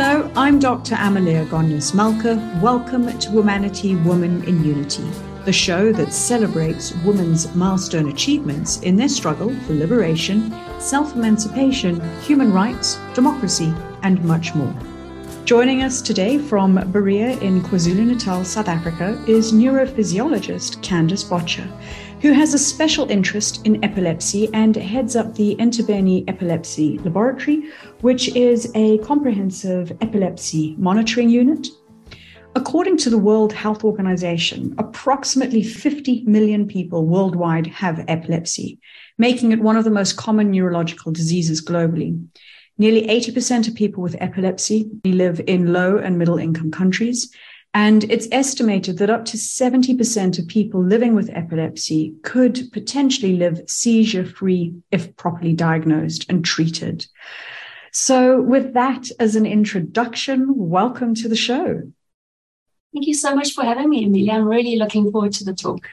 Hello, I'm Dr. Amalia Gonyas Malka. Welcome to Womanity Woman in Unity, the show that celebrates women's milestone achievements in their struggle for liberation, self emancipation, human rights, democracy, and much more. Joining us today from Berea in KwaZulu Natal, South Africa, is neurophysiologist Candice Bottcher, who has a special interest in epilepsy and heads up the Entabeni Epilepsy Laboratory, which is a comprehensive epilepsy monitoring unit. According to the World Health Organization, approximately 50 million people worldwide have epilepsy, making it one of the most common neurological diseases globally. Nearly 80% of people with epilepsy live in low and middle income countries. And it's estimated that up to 70% of people living with epilepsy could potentially live seizure free if properly diagnosed and treated. So, with that as an introduction, welcome to the show. Thank you so much for having me, Amelia. I'm really looking forward to the talk.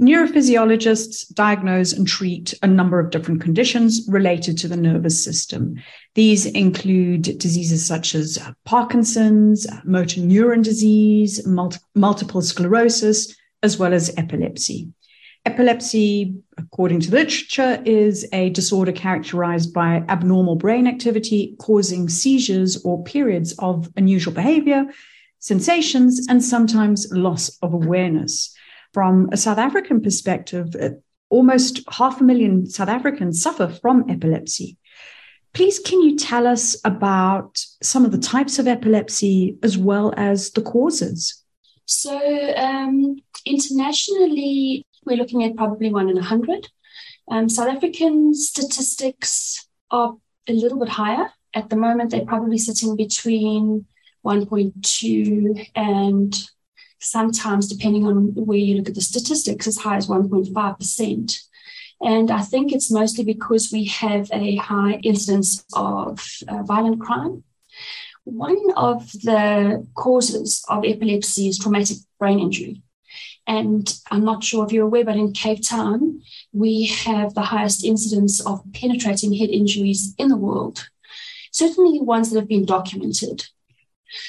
Neurophysiologists diagnose and treat a number of different conditions related to the nervous system. These include diseases such as Parkinson's, motor neuron disease, multi- multiple sclerosis, as well as epilepsy. Epilepsy, according to literature, is a disorder characterized by abnormal brain activity causing seizures or periods of unusual behavior, sensations, and sometimes loss of awareness from a South African perspective, uh, almost half a million South Africans suffer from epilepsy. Please, can you tell us about some of the types of epilepsy as well as the causes? So, um, internationally, we're looking at probably one in a hundred. Um, South African statistics are a little bit higher. At the moment, they're probably sitting between 1.2 and sometimes, depending on where you look at the statistics, as high as 1.5%. And I think it's mostly because we have a high incidence of uh, violent crime. One of the causes of epilepsy is traumatic brain injury. And I'm not sure if you're aware, but in Cape Town, we have the highest incidence of penetrating head injuries in the world. Certainly ones that have been documented.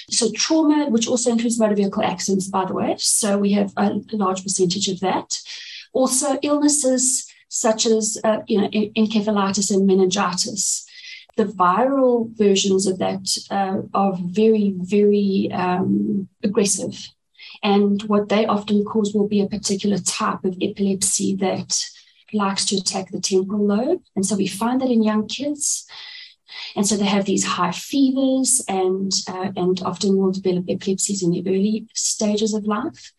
So trauma, which also includes motor vehicle accidents, by the way. So we have a, large percentage of that. Also illnesses such as, uh, you know, encephalitis and meningitis. The viral versions of that uh, are very, very um, aggressive. And what they often cause will be a particular type of epilepsy that likes to attack the temporal lobe. And so we find that in young kids. And so they have these high fevers and, uh, and often will develop epilepsies in the early stages of life.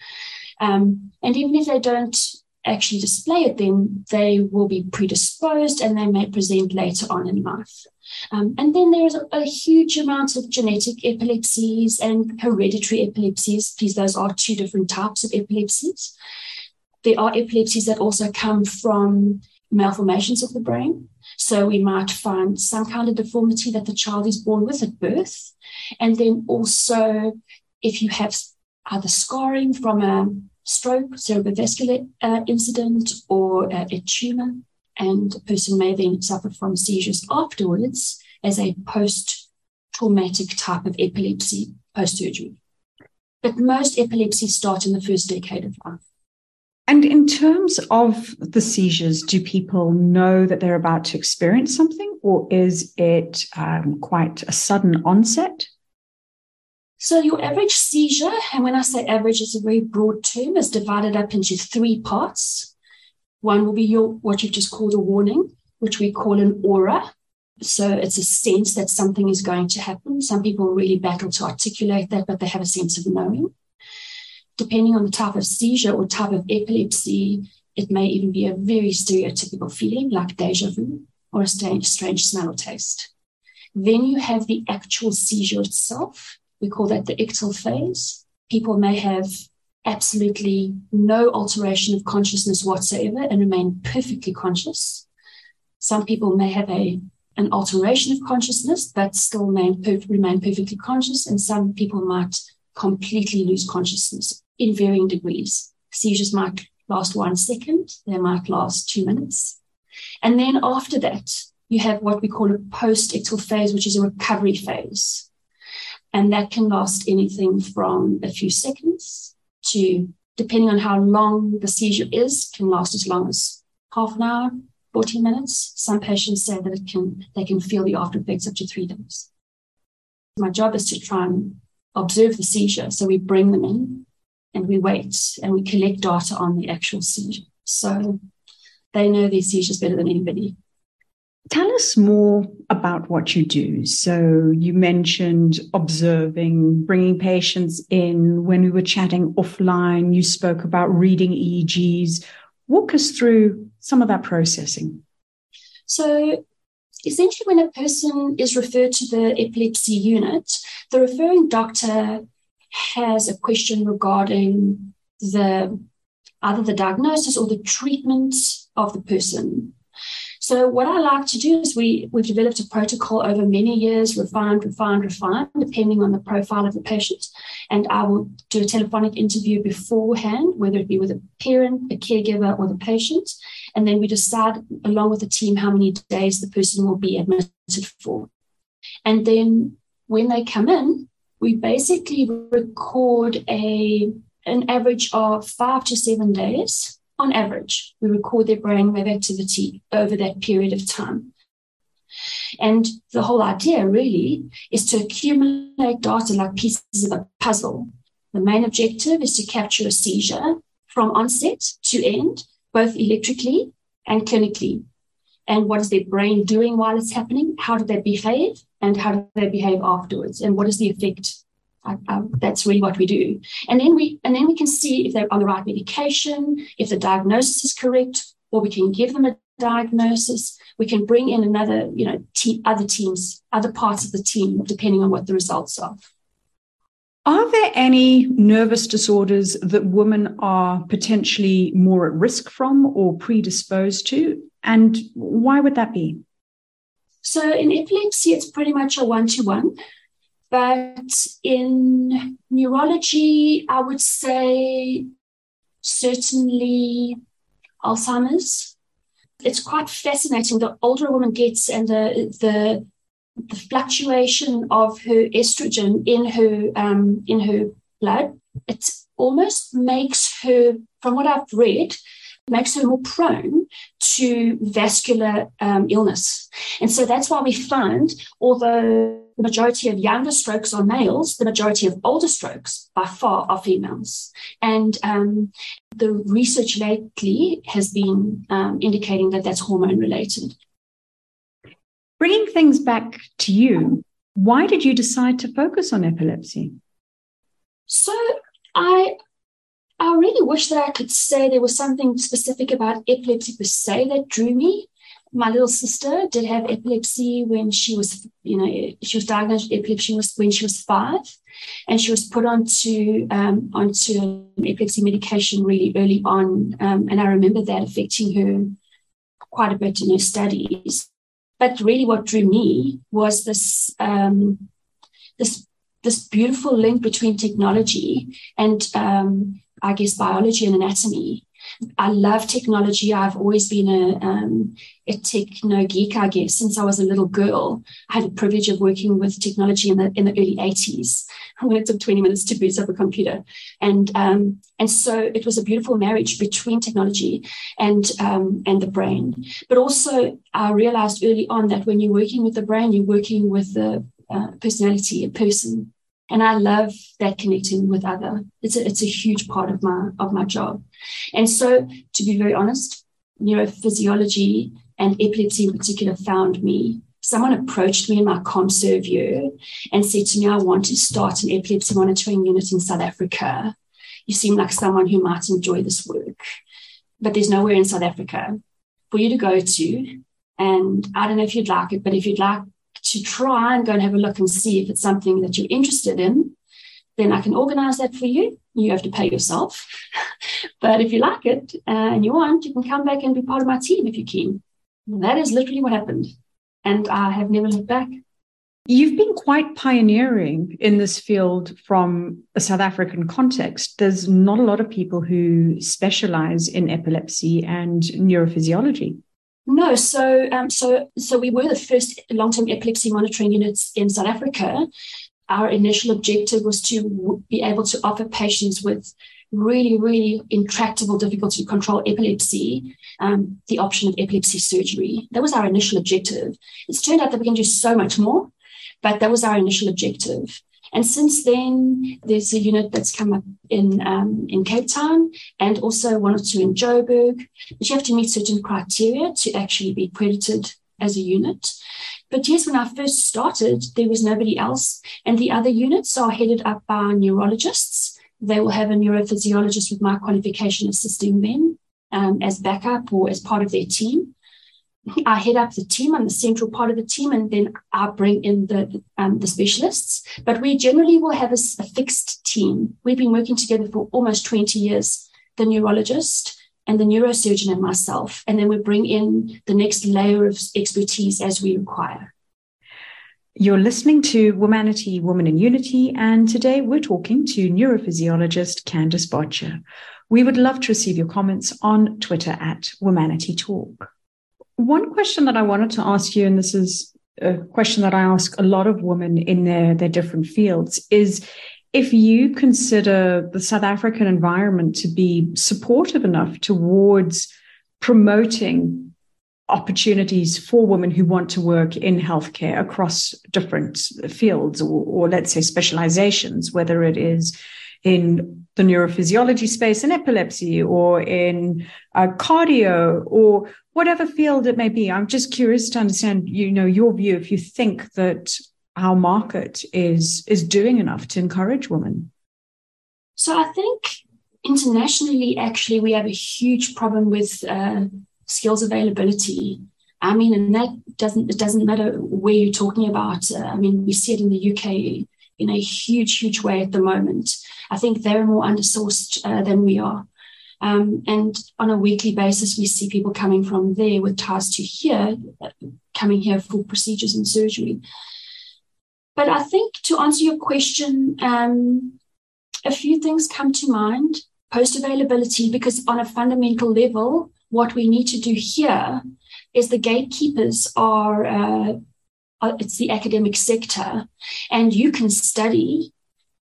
Um, and even if they don't actually display it, then they will be predisposed and they may present later on in life. Um, and then there's a, a, huge amount of genetic epilepsies and hereditary epilepsies. These those are two different types of epilepsies. There are epilepsies that also come from malformations of the brain. So we might find some kind of deformity that the child is born with at birth. And then also, if you have either scarring from a stroke, cerebrovascular uh, incident, or uh, a tumor, and the person may then suffer from seizures afterwards as a post traumatic type of epilepsy post surgery. But most epilepsies start in the first decade of life. And in terms of the seizures, do people know that they're about to experience something, or is it um, quite a sudden onset? So, your average seizure, and when I say average, it's a very broad term, is divided up into three parts. One will be your what you've just called a warning, which we call an aura. So, it's a sense that something is going to happen. Some people really battle to articulate that, but they have a sense of knowing depending on the type of seizure or type of epilepsy, it may even be a very stereotypical feeling like deja vu or a strange, strange smell or taste. Then you have the actual seizure itself. We call that the ictal phase. People may have absolutely no alteration of consciousness whatsoever and remain perfectly conscious. Some people may have a an alteration of consciousness but still remain, remain perfectly conscious, and some people might completely lose consciousness in varying degrees. Seizures might last one second, they might last two minutes. And then after that, you have what we call a post ictal phase, which is a recovery phase. And that can last anything from a few seconds to, depending on how long the seizure is, can last as long as half an hour, 40 minutes. Some patients say that it can, they can feel the after effects up to three days. My job is to try and observe the seizure. So we bring them in and we wait and we collect data on the actual seizure. So they know their seizures better than anybody. Tell us more about what you do. So, you mentioned observing, bringing patients in. When we were chatting offline, you spoke about reading EEGs. Walk us through some of that processing. So, essentially, when a person is referred to the epilepsy unit, the referring doctor has a question regarding the either the diagnosis or the treatment of the person. So what I like to do is we we've developed a protocol over many years, refined, refined, refined, depending on the profile of the patient. And I will do a telephonic interview beforehand, whether it be with a parent, a caregiver, or the patient. And then we decide along with the team how many days the person will be admitted for. And then when they come in, we basically record a an average of five to seven days on average. We record their brainwave activity over that period of time. And the whole idea really is to accumulate data like pieces of a puzzle. The main objective is to capture a seizure from onset to end, both electrically and clinically. And what is their brain doing while it's happening? How do they behave? And how do they behave afterwards? And what is the effect I, I, that's really what we do. And then we and then we can see if they're on the right medication, if the diagnosis is correct, or we can give them a diagnosis. We can bring in another, you know, te- other teams, other parts of the team, depending on what the results are. Are there any nervous disorders that women are potentially more at risk from or predisposed to? And why would that be? So, in epilepsy, it's pretty much a one to one. But in neurology, I would say certainly Alzheimer's. It's quite fascinating. The older a woman gets and the, the, the fluctuation of her estrogen in her um, in her blood, it almost makes her, from what I've read, makes her more prone to vascular um, illness. And so that's why we find, although the majority of younger strokes are males, the majority of older strokes by far are females. And um, the research lately has been um, indicating that that's hormone related. Bringing things back to you, why did you decide to focus on epilepsy? So I I really wish that I could say there was something specific about epilepsy per se that drew me my little sister did have epilepsy when she was, you know, she was diagnosed with epilepsy when she was five, and she was put onto um, onto epilepsy medication really early on, um, and I remember that affecting her quite a bit in her studies. But really, what drew me was this um, this this beautiful link between technology and um, I guess biology and anatomy I love technology. I've always been a, um, a techno geek, I guess, since I was a little girl. I had the privilege of working with technology in the in the early 80s when it took 20 minutes to boot up a computer. And um, and so it was a beautiful marriage between technology and um, and the brain. But also I realized early on that when you're working with the brain, you're working with the uh, personality, a person and I love that connecting with other. It's a, it's a huge part of my of my job. And so, to be very honest, neurophysiology and epilepsy in particular found me. Someone approached me in my ComServe year and said to me, I want to start an epilepsy monitoring unit in South Africa. You seem like someone who might enjoy this work, but there's nowhere in South Africa for you to go to. And I don't know if you'd like it, but if you'd like to try and go and have a look and see if it's something that you're interested in, then I can organize that for you. You have to pay yourself. but if you like it uh, and you want, you can come back and be part of my team if you can. And that is literally what happened. And I have never looked back. You've been quite pioneering in this field from a South African context. There's not a lot of people who specialize in epilepsy and neurophysiology. No, so um, so so we were the first long-term epilepsy monitoring units in South Africa. our initial objective was to be able to offer patients with really, really intractable, difficult to control epilepsy, um, the option of epilepsy surgery. That was our initial objective. It's turned out that we can do so much more, but that was our initial objective. And since then, there's a unit that's come up in um, in Cape Town and also one or two in Joburg. But you have to meet certain criteria to actually be credited as a unit. But yes, when I first started, there was nobody else. And the other units are headed up by neurologists. They will have a neurophysiologist with my qualification assisting them um, as backup or as part of their team. I head up the team. I'm the central part of the team, and then I bring in the um, the specialists. But we generally will have a, a, fixed team. We've been working together for almost 20 years. The neurologist, and the neurosurgeon and myself. And then we bring in the next layer of expertise as we require. You're listening to Womanity, Woman in Unity, and today we're talking to neurophysiologist Candice Bottcher. We would love to receive your comments on Twitter at Womanity Talk. One question that I wanted to ask you, and this is a question that I ask a lot of women in their, their different fields, is if you consider the South African environment to be supportive enough towards promoting opportunities for women who want to work in healthcare across different fields or, or let's say specializations, whether it is in the neurophysiology space in epilepsy or in uh, cardio or whatever field it may be. I'm just curious to understand, you know, your view if you think that our market is is doing enough to encourage women? So I think internationally, actually, we have a huge problem with uh, skills availability. I mean, and that doesn't it doesn't matter where you're talking about. Uh, I mean, we see it in the UK in a huge, huge way at the moment. I think they're more undersourced uh, than we are. Um, and on a weekly basis, we see people coming from there with ties to here, uh, coming here for procedures and surgery. But I think to answer your question, um, a few things come to mind post availability, because on a fundamental level, what we need to do here is the gatekeepers are, uh, it's the academic sector, and you can study.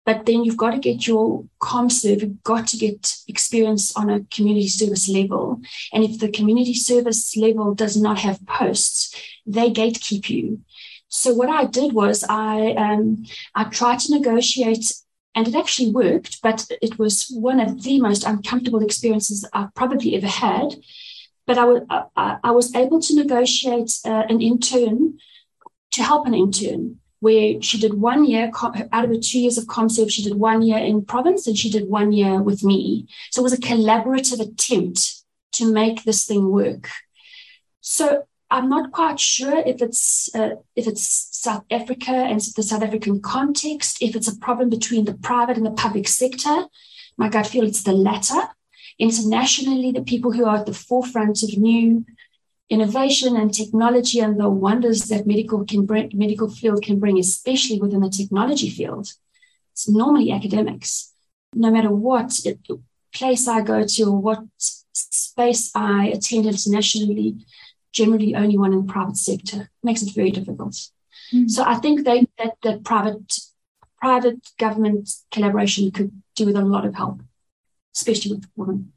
But then you've got to get your ComServe, you've got to get experience on a community service level. And if the community service level does not have posts, they gatekeep you. So what I did was I um, I tried to negotiate, and it actually worked. But it was one of the most uncomfortable experiences I've probably ever had. But I, w- I, I was able to negotiate uh, an intern to help an intern where she did one year out of the two years of ComServe, she did one year in province and she did one year with me. So it was a collaborative attempt to make this thing work. So I'm not quite sure if it's uh, if it's South Africa and the South African context, if it's a problem between the private and the public sector. My gut feel it's the latter. Internationally, the people who are at the forefront of new innovation and technology and the wonders that medical can bring, medical field can bring, especially within the technology field, it's normally academics. No matter what place I go to or what space I attend internationally, generally only one in the private sector. makes it very difficult. Mm. So I think they, that that private private government collaboration could do with a lot of help, especially with women.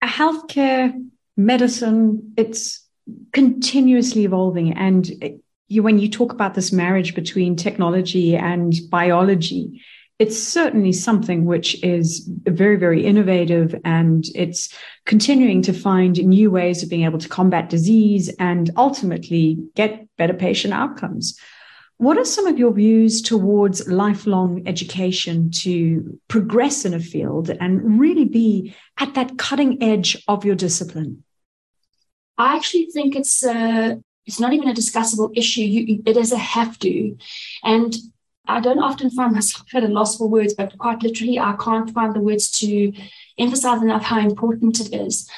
A healthcare, medicine, it's continuously evolving. And you, when you talk about this marriage between technology and biology, it's certainly something which is very, very innovative and it's continuing to find new ways of being able to combat disease and ultimately get better patient outcomes. What are some of your views towards lifelong education to progress in a field and really be at that cutting edge of your discipline? I actually think it's a, it's not even a discussable issue. You, it is a have to, and I don't often find myself at a loss for words, but quite literally, I can't find the words to emphasize enough how important it is.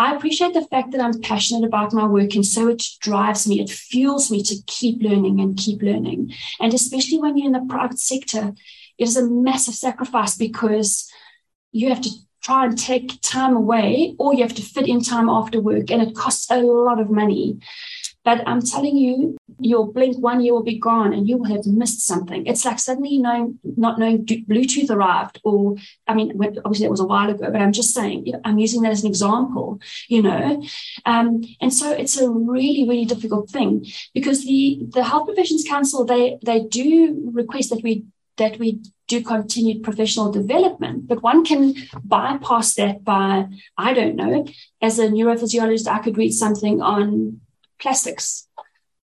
I appreciate the fact that I'm passionate about my work, and so it drives me, it fuels me to keep learning and keep learning. And especially when you're in the private sector, it is a massive sacrifice because you have to try and take time away or you have to fit in time after work, and it costs a lot of money. But I'm telling you, you'll blink one year will be gone and you will have missed something. It's like suddenly knowing, not knowing Bluetooth arrived, or I mean, obviously that was a while ago, but I'm just saying, I'm using that as an example, you know. Um, and so it's a really, really difficult thing because the the Health Professions Council they they do request that we that we do continued professional development, but one can bypass that by, I don't know, as a neurophysiologist, I could read something on plastics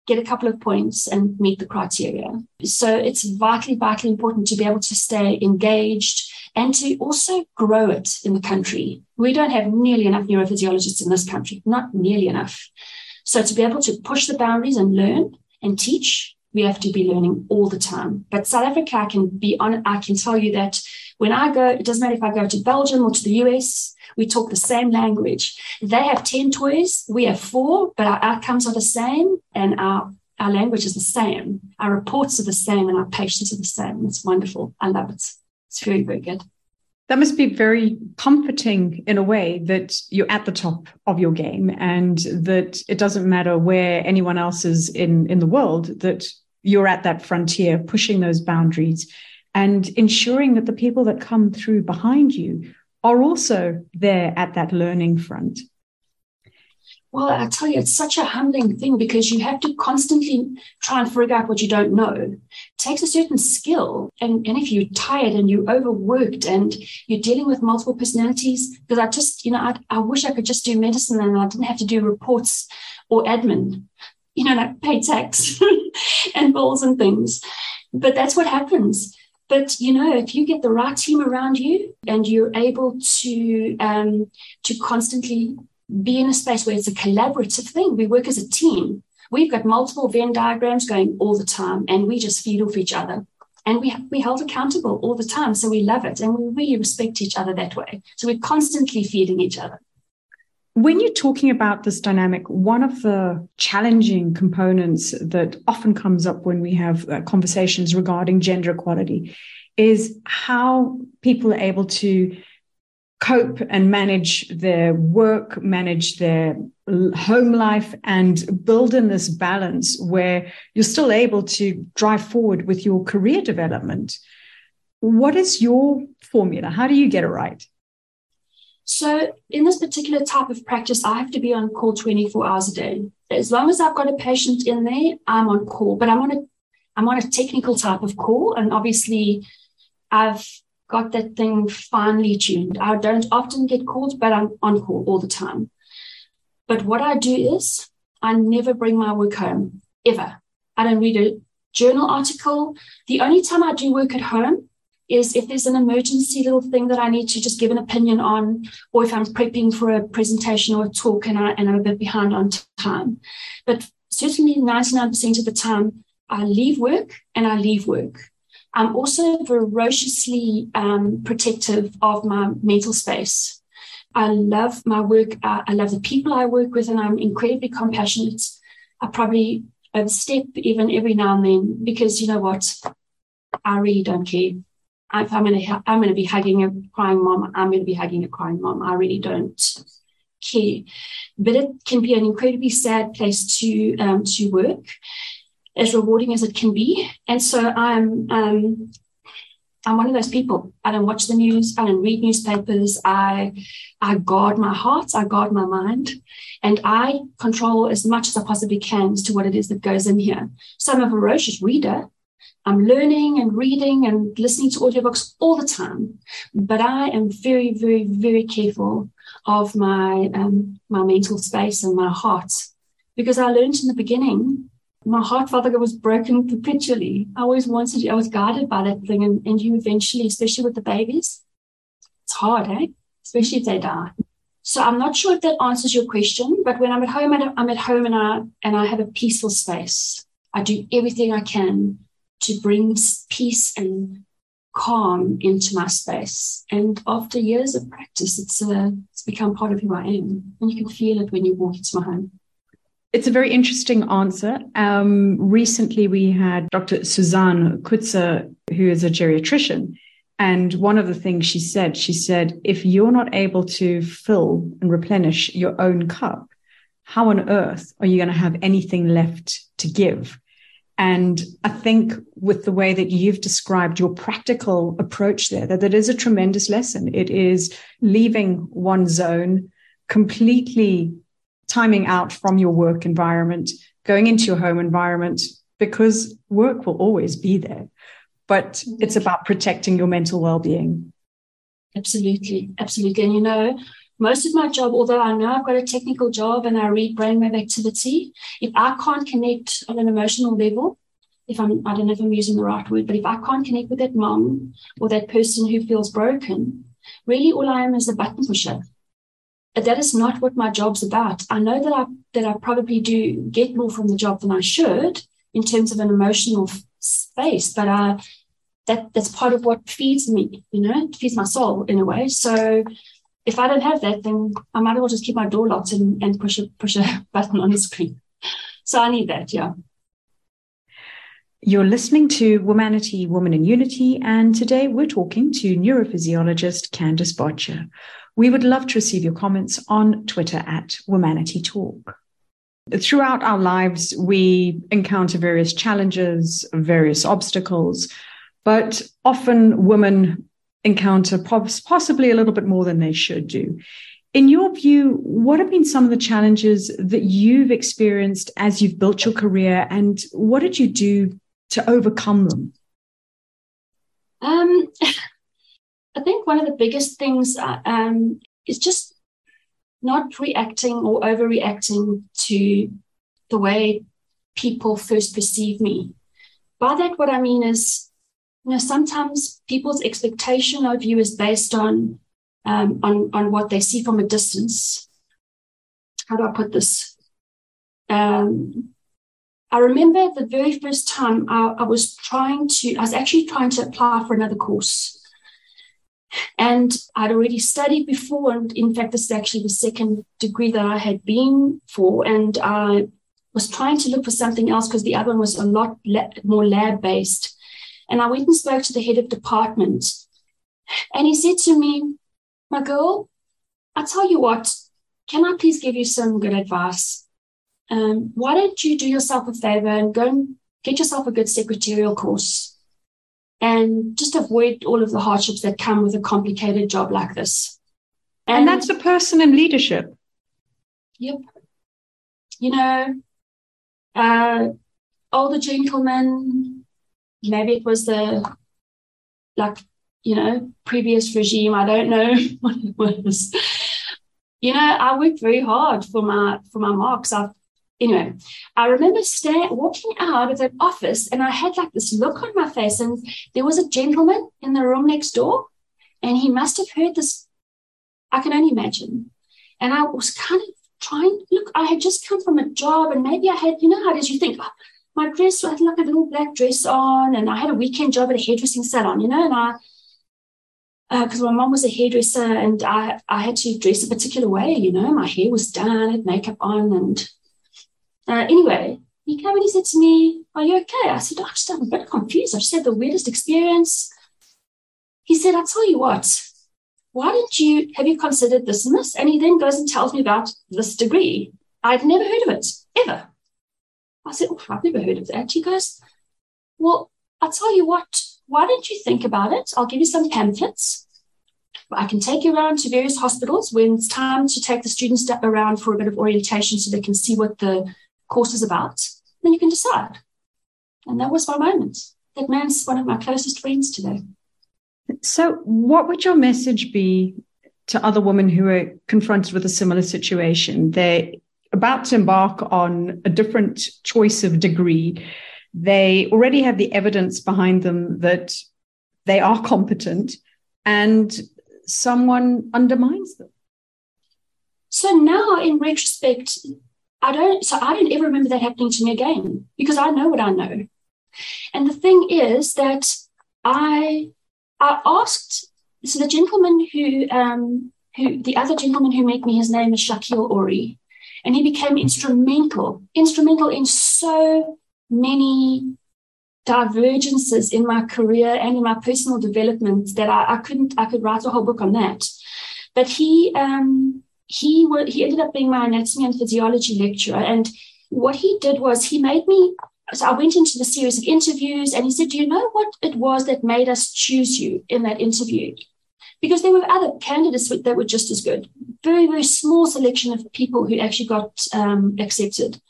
get a couple of points and meet the criteria. So it's vitally, vitally important to be able to stay engaged and to also grow it in the country. We don't have nearly enough neurophysiologists in this country, not nearly enough. So to be able to push the boundaries and learn and teach, we have to be learning all the time. But South Africa, I can be on, I can tell you that when I go, it doesn't matter if I go to Belgium or to the US, we talk the same language. They have 10 toys, we have four, but our outcomes are the same and our, our language is the same. Our reports are the same and our patients are the same. It's wonderful. I love it. It's very, very good. That must be very comforting in a way that you're at the top of your game and that it doesn't matter where anyone else is in, in the world, that you're at that frontier, pushing those boundaries and ensuring that the people that come through behind you are also there at that learning front? Well, I tell you, it's such a humbling thing because you have to constantly try and figure out what you don't know. It takes a certain skill. And, and if you're tired and you're overworked and you're dealing with multiple personalities, because I just, you know, I, I wish I could just do medicine and I didn't have to do reports or admin, you know, like pay tax and bills and things. But that's what happens. But you know, if you get the right team around you and you're able to um, to constantly be in a space where it's a collaborative thing, we work as a team. We've got multiple Venn diagrams going all the time, and we just feed off each other. And we we held accountable all the time, so we love it, and we really respect each other that way. So we're constantly feeding each other. When you're talking about this dynamic, one of the challenging components that often comes up when we have uh, conversations regarding gender equality is how people are able to cope and manage their work, manage their home life, and build in this balance where you're still able to drive forward with your career development. What is your formula? How do you get it right? So, in this particular type of practice, I have to be on call 24 hours a day. As long as I've got a patient in there, I'm on call, but I'm on a I'm on a technical type of call, and obviously, I've got that thing finely tuned. I don't often get called, but I'm on call all the time. But what I do is I never bring my work home ever. I don't read a journal article. The only time I do work at home is if there's an emergency little thing that I need to just give an opinion on, or if I'm prepping for a presentation or a talk and, I, and I'm a bit behind on time. But certainly 99% of the time, I leave work and I leave work. I'm also ferociously um, protective of my mental space. I love my work. I, I love the people I work with, and I'm incredibly compassionate. I probably overstep even every now and then because you know what? I really don't care if I'm going to I'm going to be hugging a crying mom, I'm going to be hugging a crying mom. I really don't care, but it can be an incredibly sad place to um, to work, as rewarding as it can be. And so I'm um, I'm one of those people. I don't watch the news. I don't read newspapers. I I guard my heart. I guard my mind, and I control as much as I possibly can as to what it is that goes in here. So I'm a voracious reader. I'm learning and reading and listening to audiobooks all the time, but I am very, very, very careful of my um, my mental space and my heart because I learned in the beginning my heart father was broken perpetually. I always wanted, I was guided by that thing, and, and you eventually, especially with the babies, it's hard, eh? Especially if they die. So I'm not sure if that answers your question, but when I'm at home, I'm at home and I and I have a peaceful space. I do everything I can to bring peace and calm into my space. And after years of practice, it's uh, it's become part of who I am, and you can feel it when you walk into my home. It's a very interesting answer. Um, recently, we had Dr. Suzanne Kutzer, who is a geriatrician. And one of the things she said, she said, if you're not able to fill and replenish your own cup, how on earth are you going to have anything left to give? And I think with the way that you've described your practical approach there, that it is a tremendous lesson. It is leaving one zone, completely timing out from your work environment, going into your home environment, because work will always be there. But it's about protecting your mental well being. Absolutely. Absolutely. And you know, most of my job, although I know I've got a technical job and I read brainwave activity, if I can't connect on an emotional level, if I'm, I don't know if I'm using the right word, but if I can't connect with that mom or that person who feels broken, really all I am is a button pusher. But that is not what my job's about. I know that I that I probably do get more from the job than I should in terms of an emotional space, but I that that's part of what feeds me, you know, it feeds my soul in a way. So if I don't have that, then I might as well just keep my door locked and, and push a push a button on the screen. So I need that, yeah. You're listening to Womanity, Woman in Unity, and today we're talking to neurophysiologist Candice Bottcher. We would love to receive your comments on Twitter at Womanity Talk. Throughout our lives, we encounter various challenges, various obstacles, but often women encounter possibly a little bit more than they should do. In your view, what have been some of the challenges that you've experienced as you've built your career, and what did you do to overcome them? Um, I think one of the biggest things uh, um, is just not reacting or overreacting to the way people first perceive me. By that, what I mean is you know, sometimes people's expectation of you is based on um, on on what they see from a distance. How do I put this? Um, I remember the very first time I, I, was trying to, I was actually trying to apply for another course. And I'd already studied before. And in fact, this is actually the second degree that I had been for. And I was trying to look for something else because the other one was a lot la- more lab based. And I went and spoke to the head of department. And he said to me, My girl, I tell you what, can I please give you some good advice? Um, why don't you do yourself a favor and go and get yourself a good secretarial course and just avoid all of the hardships that come with a complicated job like this? And, and that's a person in leadership. Yep. You know, uh, older gentlemen maybe it was the like you know previous regime i don't know what it was. You know i worked very hard for my for my marks. I anyway i remember staying walking out of that office and i had like this look on my face and there was a gentleman in the room next door and he must have heard this i can only imagine. And i was kind of trying look i had just come from a job and maybe i had you know how did you think oh, my dress, I had like a little black dress on, and I had a weekend job at a hairdressing salon, you know, and I because uh, my mom was a hairdresser and I, I had to dress a particular way, you know, my hair was done, I had makeup on. And uh, anyway, he came and he said to me, Are you okay? I said, I just I'm a bit confused. I just had the weirdest experience. He said, I'll tell you what, why didn't you have you considered this and this? And he then goes and tells me about this degree. I'd never heard of it, ever. I said, oh, I've never heard of that. He goes, well, I'll tell you what, why don't you think about it? I'll give you some pamphlets. I can take you around to various hospitals when it's time to take the students around for a bit of orientation so they can see what the course is about. Then you can decide. And that was my moment. That man's one of my closest friends today. So, what would your message be to other women who are confronted with a similar situation? They about to embark on a different choice of degree, they already have the evidence behind them that they are competent and someone undermines them. So now, in retrospect, I don't. So I don't ever remember that happening to me again because I know what I know. And the thing is that I I asked. So the gentleman who um, who the other gentleman who met me, his name is Shakil Ori. And he became instrumental, instrumental in so many divergences in my career and in my personal development that I, I couldn't, I could write a whole book on that. But he, um, he were, he ended up being my anatomy and physiology lecturer. And what he did was he made me. So I went into the series of interviews, and he said, "Do you know what it was that made us choose you in that interview?" Because there were other candidates that were just as good. Very, very small selection of people who actually got um, accepted.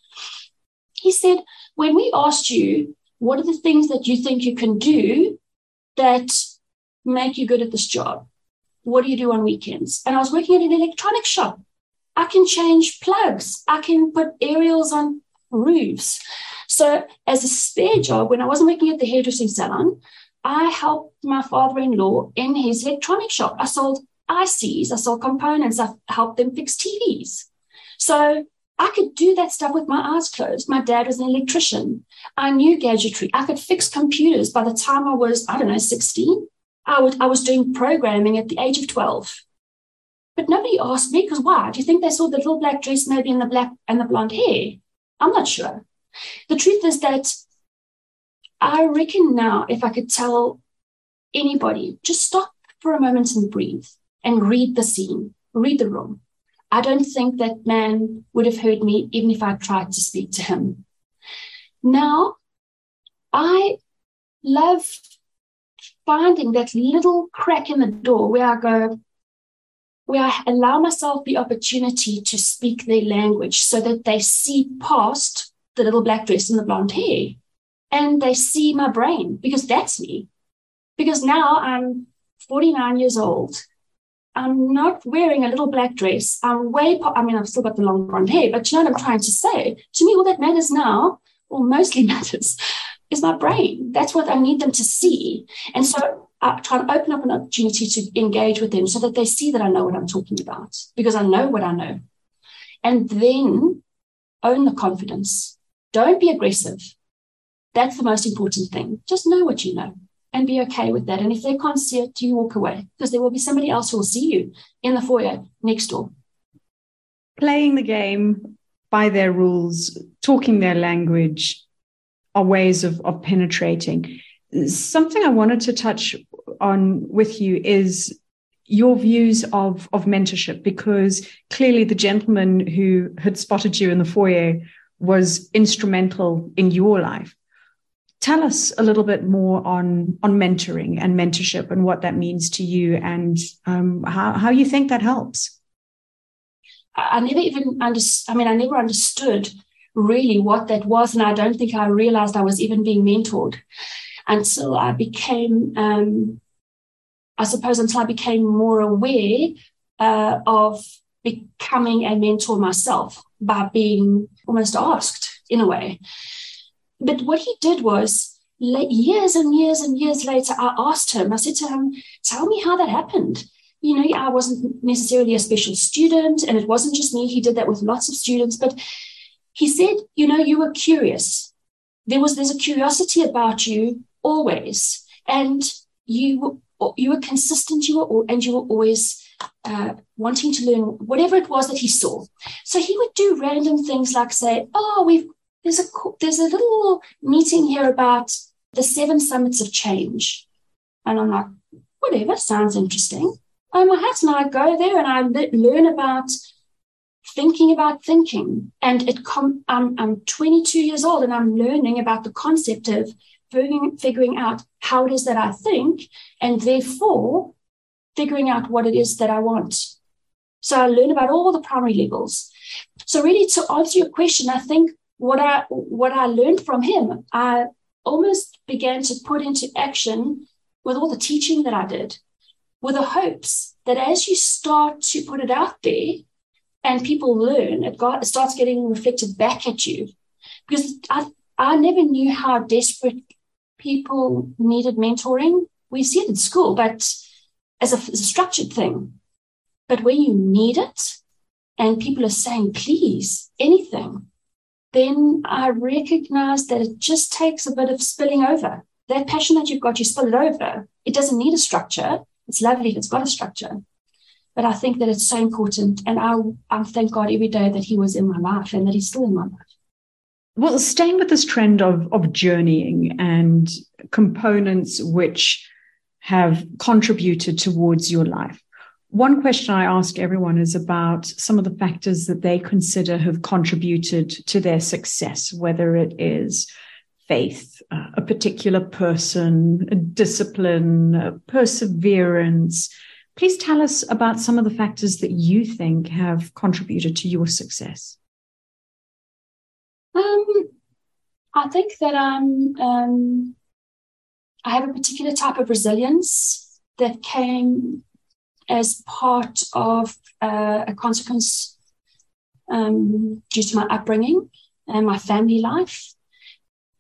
He said, "When we asked you what are the things that you think you can do that make you good at this job? What do you do on weekends? And I was working at an electronics shop. I can change plugs. I can put aerials on roofs. So, as a spare job, when I wasn't working at the hairdressing salon, I helped my father in law in his electronic shop. I sold ICs, I sold components, I helped them fix TVs. So, I could do that stuff with my eyes closed. My dad was an electrician. I knew gadgetry. I could fix computers by the time I was, I don't know, 16. I, would, I was doing programming at the age of 12. But nobody asked me because why? Do you think they saw the little black dress maybe in the black and the blonde hair? I'm not sure. The truth is that I reckon now, if I could tell anybody, just stop for a moment and breathe and read the scene, read the room. I don't think that man would have heard me even if I tried to speak to him. Now, I love finding that little crack in the door where I go, where I allow myself the opportunity to speak their language so that they see past the little black dress and the blonde hair and they see my brain because that's me. Because now I'm 49 years old I'm not wearing a little black dress. I'm way, po- I mean, I've still got the long blonde hair, but you know what I'm trying to say? To me, all that matters now, or mostly matters, is my brain. That's what I need them to see. And so I try to open up an opportunity to engage with them so that they see that I know what I'm talking about because I know what I know. And then own the confidence. Don't be aggressive. That's the most important thing. Just know what you know and be okay with that. And if they can't see it, you walk away because there will be somebody else who will see you in the foyer next door. Playing the game by their rules, talking their language are ways of, of penetrating. Something I wanted to touch on with you is your views of, of mentorship, because clearly the gentleman who had spotted you in the foyer was instrumental in your life tell us a little bit more on on mentoring and mentorship and what that means to you and um, how, how you think that helps. I never even understood i mean i never understood really what that was and i don't think i realized i was even being mentored. Until i became um, i suppose until i became more aware uh, of becoming a mentor myself by being almost asked in a way but what he did was, like, years and years and years later, I asked him, I said to him, Tell me how that happened. You know, I wasn't necessarily a special student, and it wasn't just me. He did that with lots of students. But he said, You know, you were curious. There was there's a curiosity about you always. And you you were consistent, you were and you were always uh, wanting to learn whatever it was that he saw. So he would do random things like say, "Oh, we've there's a there's a little meeting here about the seven summits of change, and I'm like, whatever, sounds interesting. Oh my hat, and I go there and I learn about thinking about thinking, and it I'm I'm 22 years old and I'm learning about the concept of figuring, figuring out how it is that I think, and therefore figuring out what it is that I want. So I learn about all the primary levels. So really, to answer your question, I think what I what I learned from him, I almost began to put into action with all the teaching that I did, with the hopes that as you start to put it out there and people learn, it, got, it starts getting reflected back at you. Because I, I never knew how desperate people needed mentoring. We see it in school, but as a, as a structured thing. But when you need it and people are saying, please, anything, then I recognize that it just takes a bit of spilling over. That passion that you've got, you spill it over. It doesn't need a structure. It's lovely if it's got a structure. But I think that it's so important. And I, I thank God every day that He was in my life and that He's still in my life. Well, staying with this trend of, of journeying and components which have contributed towards your life, One question I ask everyone is about some of the factors that they consider have contributed to their success, whether it is faith, uh, a particular person, a discipline, perseverance. Please tell us about some of the factors that you think have contributed to your success. Um, I think that I'm, um, I have a particular type of resilience that came as part of uh, a consequence um, due to my upbringing and my family life.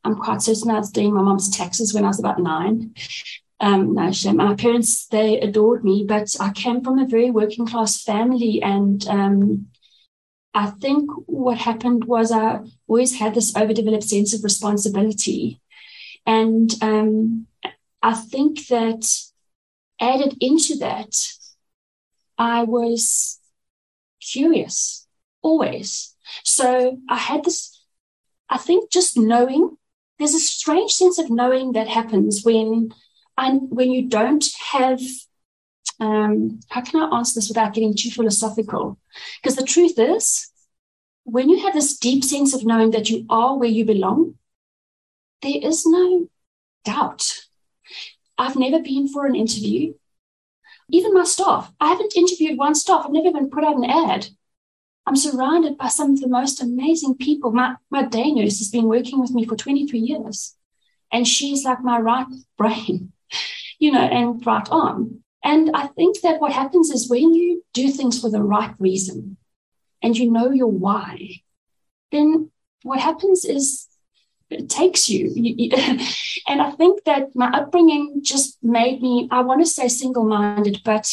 I'm quite certain I was doing my mom's taxes when I was about nine. Um, no shame. My parents, they adored me, but I came from a very working class family. And um, I think what happened was I always had this overdeveloped sense of responsibility. And um, I think that added into that, I was curious always. So I had this, I think just knowing there's a strange sense of knowing that happens when and when you don't have um, how can I answer this without getting too philosophical? Because the truth is, when you have this deep sense of knowing that you are where you belong, there is no doubt. I've never been for an interview. Even my staff, I haven't interviewed one staff. I've never even put out an ad. I'm surrounded by some of the most amazing people. My, my day nurse has been working with me for 23 years, and she's like my right brain, you know, and right arm. And I think that what happens is when you do things for the right reason and you know your why, then what happens is takes you. and I think that my upbringing just made me, I want to say single minded, but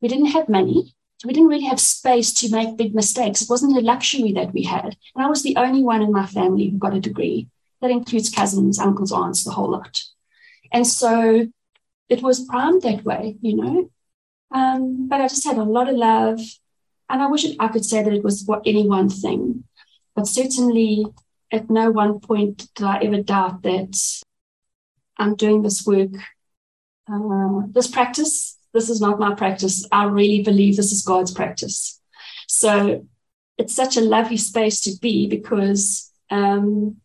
we didn't have money. We didn't really have space to make big mistakes. It wasn't a luxury that we had. And I was the only one in my family who got a degree. That includes cousins, uncles, aunts, the whole lot. And so it was primed that way, you know. Um, but I just had a lot of love. And I wish it, I could say that it was what any one thing. But certainly at no one point did I ever doubt that I'm doing this work, uh, this practice this is not my practice. I really believe this is God's practice. So it's such a lovely space to be because um,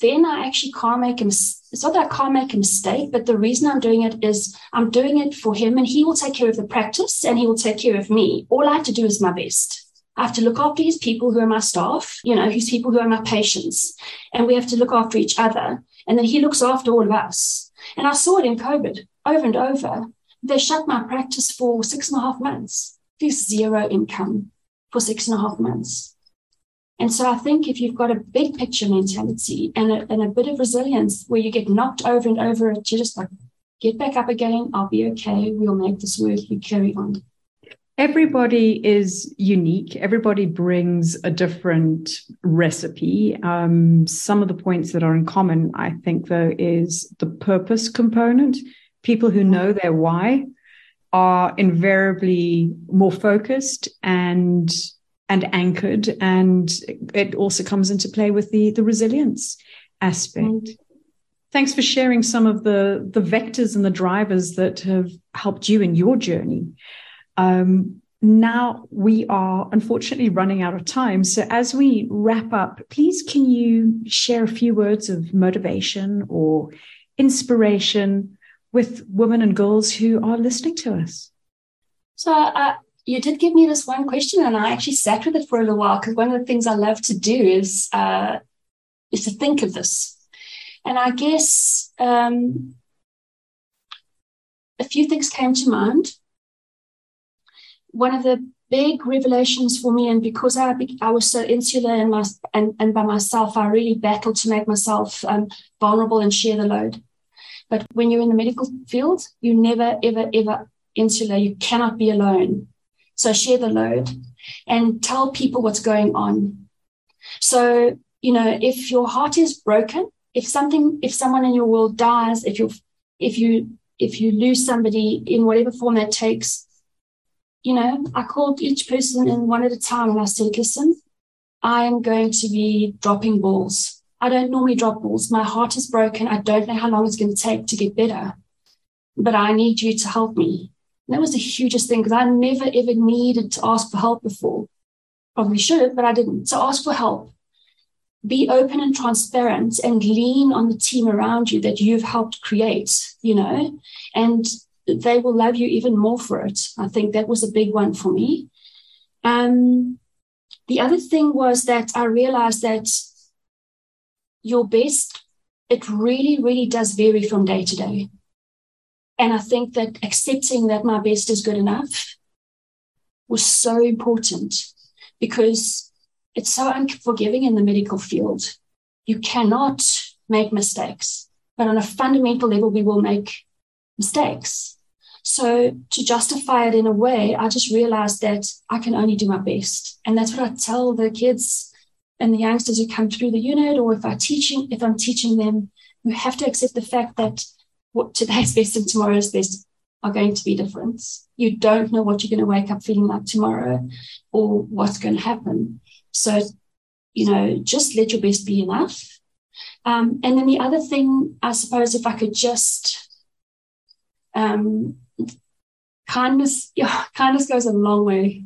then I actually can't make a mistake. It's not that I can't make a mistake, but the reason I'm doing it is I'm doing it for him and he will take care of the practice and he will take care of me. All I have to do is my best. I have to look after his people who are my staff, you know, his people who are my patients, and we have to look after each other. And then he looks after all of us. And I saw it in COVID over and over. They shut my practice for six and a half months. There's zero income for six and a half months. And so I think if you've got a big picture mentality and a, and a bit of resilience where you get knocked over and over, you just like, get back up again. I'll be okay. We'll make this work. We carry on. Everybody is unique. Everybody brings a different recipe. Um, some of the points that are in common, I think, though, is the purpose component people who know their why are invariably more focused and and anchored and it also comes into play with the the resilience aspect mm. thanks for sharing some of the the vectors and the drivers that have helped you in your journey um, now we are unfortunately running out of time so as we wrap up please can you share a few words of motivation or inspiration with women and girls who are listening to us? So, uh, you did give me this one question, and I actually sat with it for a little while because one of the things I love to do is uh, is to think of this. And I guess um, a few things came to mind. One of the big revelations for me, and because I, I was so insular and, my, and, and by myself, I really battled to make myself um, vulnerable and share the load. But when you're in the medical field, you never, ever, ever insular. You cannot be alone. So share the load and tell people what's going on. So, you know, if your heart is broken, if something, if someone in your world dies, if you, if you, if you lose somebody in whatever form that takes, you know, I called each person in one at a time and I said, listen, I am going to be dropping balls. I don't normally drop balls. My heart is broken. I don't know how long it's going to take to get better, but I need you to help me. And that was the hugest thing because I never ever needed to ask for help before. Probably should have, but I didn't. So ask for help. Be open and transparent and lean on the team around you that you've helped create, you know, and they will love you even more for it. I think that was a big one for me. Um, the other thing was that I realized that your best, it really, really does vary from day to day. And I think that accepting that my best is good enough was so important because it's so unforgiving in the medical field. You cannot make mistakes, but on a fundamental level, we will make mistakes. So to justify it in a way, I just realized that I can only do my best. And that's what I tell the kids and the youngsters who come through the unit, or if I teaching, if I'm teaching them, you have to accept the fact that what today's best and tomorrow's best are going to be different. You don't know what you're going to wake up feeling like tomorrow or what's going to happen. So, you know, just let your best be enough. Um, and then the other thing, I suppose, if I could just um, kindness, yeah, kindness goes a long way.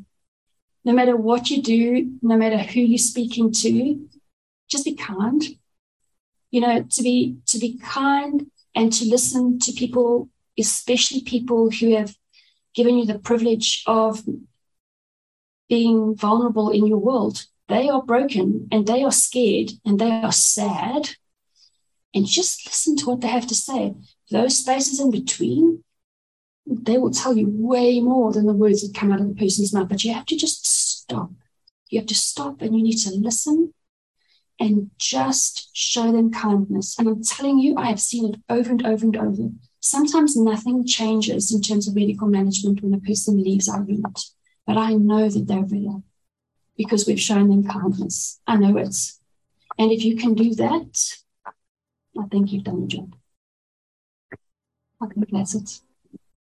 No matter what you do, no matter who you're speaking to, just be kind. You know, to be to be kind and to listen to people, especially people who have given you the privilege of being vulnerable in your world. They are broken and they are scared and they are sad. And just listen to what they have to say. Those spaces in between, they will tell you way more than the words that come out of the person's mouth. But you have to just stop. You have to stop and you need to listen and just show them kindness. And I'm telling you, I have seen it over and over and over. Sometimes nothing changes in terms of medical management when a person leaves our unit, but I know that they're real because we've shown them kindness. I know it. And if you can do that, I think you've done the job. It.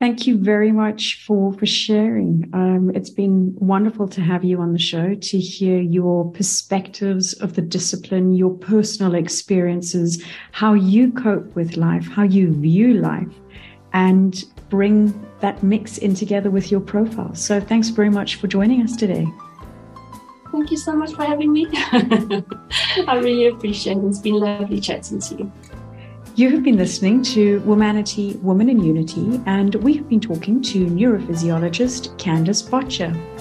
Thank you very much for for sharing. Um, it's been wonderful to have you on the show to hear your perspectives of the discipline, your personal experiences, how you cope with life, how you view life, and bring that mix in together with your profile. So, thanks very much for joining us today. Thank you so much for having me. I really appreciate it. It's been lovely chatting to you. You have been listening to Womanity, Woman in Unity, and we have been talking to neurophysiologist Candice Bottcher.